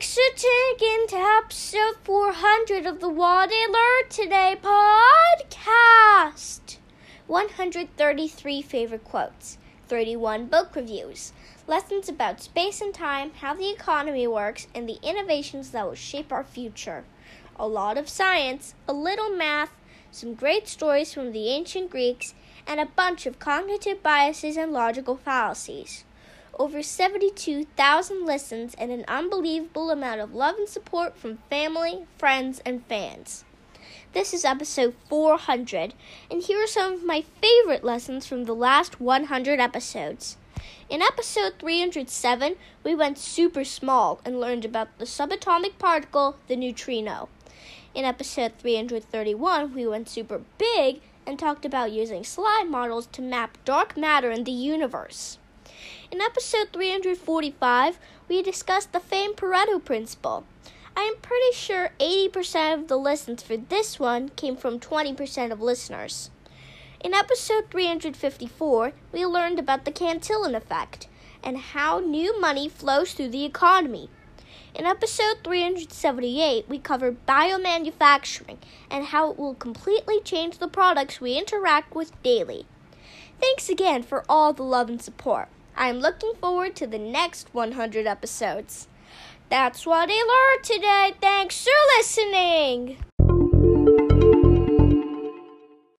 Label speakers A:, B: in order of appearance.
A: For taking to episode 400 of the What I Learned Today podcast. 133 favorite quotes, 31 book reviews, lessons about space and time, how the economy works, and the innovations that will shape our future. A lot of science, a little math, some great stories from the ancient Greeks, and a bunch of cognitive biases and logical fallacies. Over 72,000 listens and an unbelievable amount of love and support from family, friends, and fans. This is episode 400, and here are some of my favorite lessons from the last 100 episodes. In episode 307, we went super small and learned about the subatomic particle, the neutrino. In episode 331, we went super big and talked about using slide models to map dark matter in the universe. In episode 345, we discussed the famed Pareto principle. I am pretty sure 80% of the listens for this one came from 20% of listeners. In episode 354, we learned about the Cantillon effect and how new money flows through the economy. In episode 378, we covered biomanufacturing and how it will completely change the products we interact with daily. Thanks again for all the love and support. I am looking forward to the next 100 episodes. That's what I learned today. Thanks for listening.